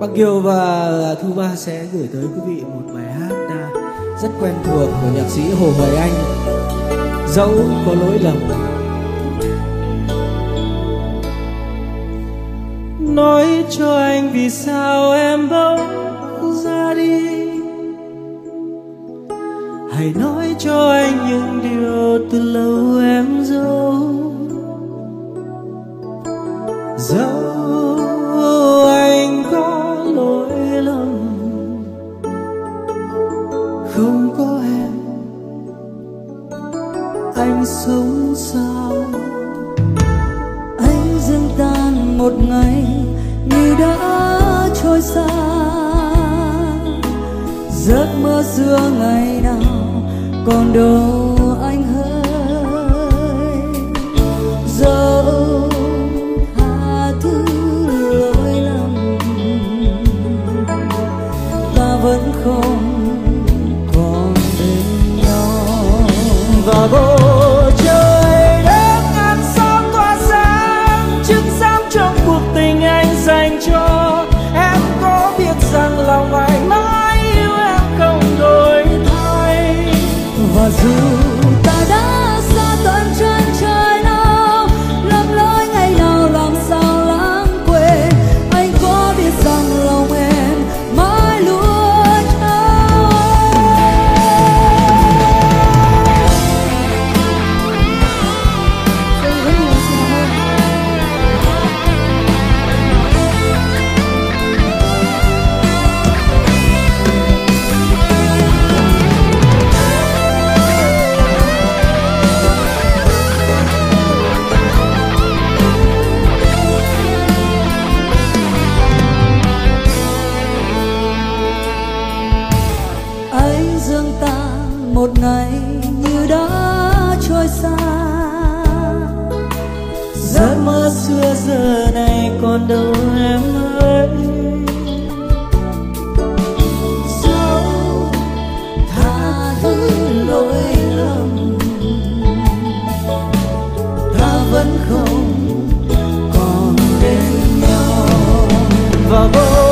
Bác Kiều và Thu Ba sẽ gửi tới quý vị một bài hát à, rất quen thuộc của nhạc sĩ Hồ Hoài Anh. Dẫu có lỗi lầm. Nói cho anh vì sao em bỗng ra đi. Hãy nói cho anh những điều từ lâu em giấu Dẫu Sống sao? Anh dưng tan một ngày như đã trôi xa. Giấc mơ xưa ngày nào còn đâu anh hỡi. Dẫu tha thứ lỗi lầm. Ta vẫn không còn bên nhau. Và vô giờ này còn đâu em ơi. Dẫu tha thứ lỗi lầm, ta vẫn không còn bên nhau. Và vô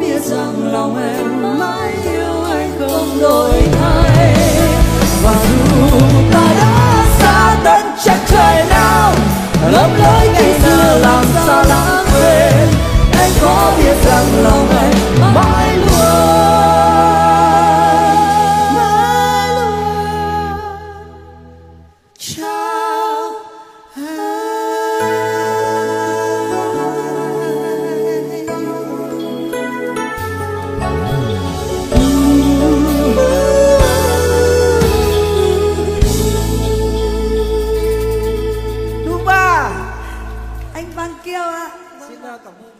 biết rằng lòng em mãi yêu anh không đổi thay. Và dù ta đã xa tận chắc trời nào lấp lối ngày xưa làm sao lãng quên. Anh có biết rằng lòng em mãi luôn. Mãi luôn. Trao em. けよ。死ん、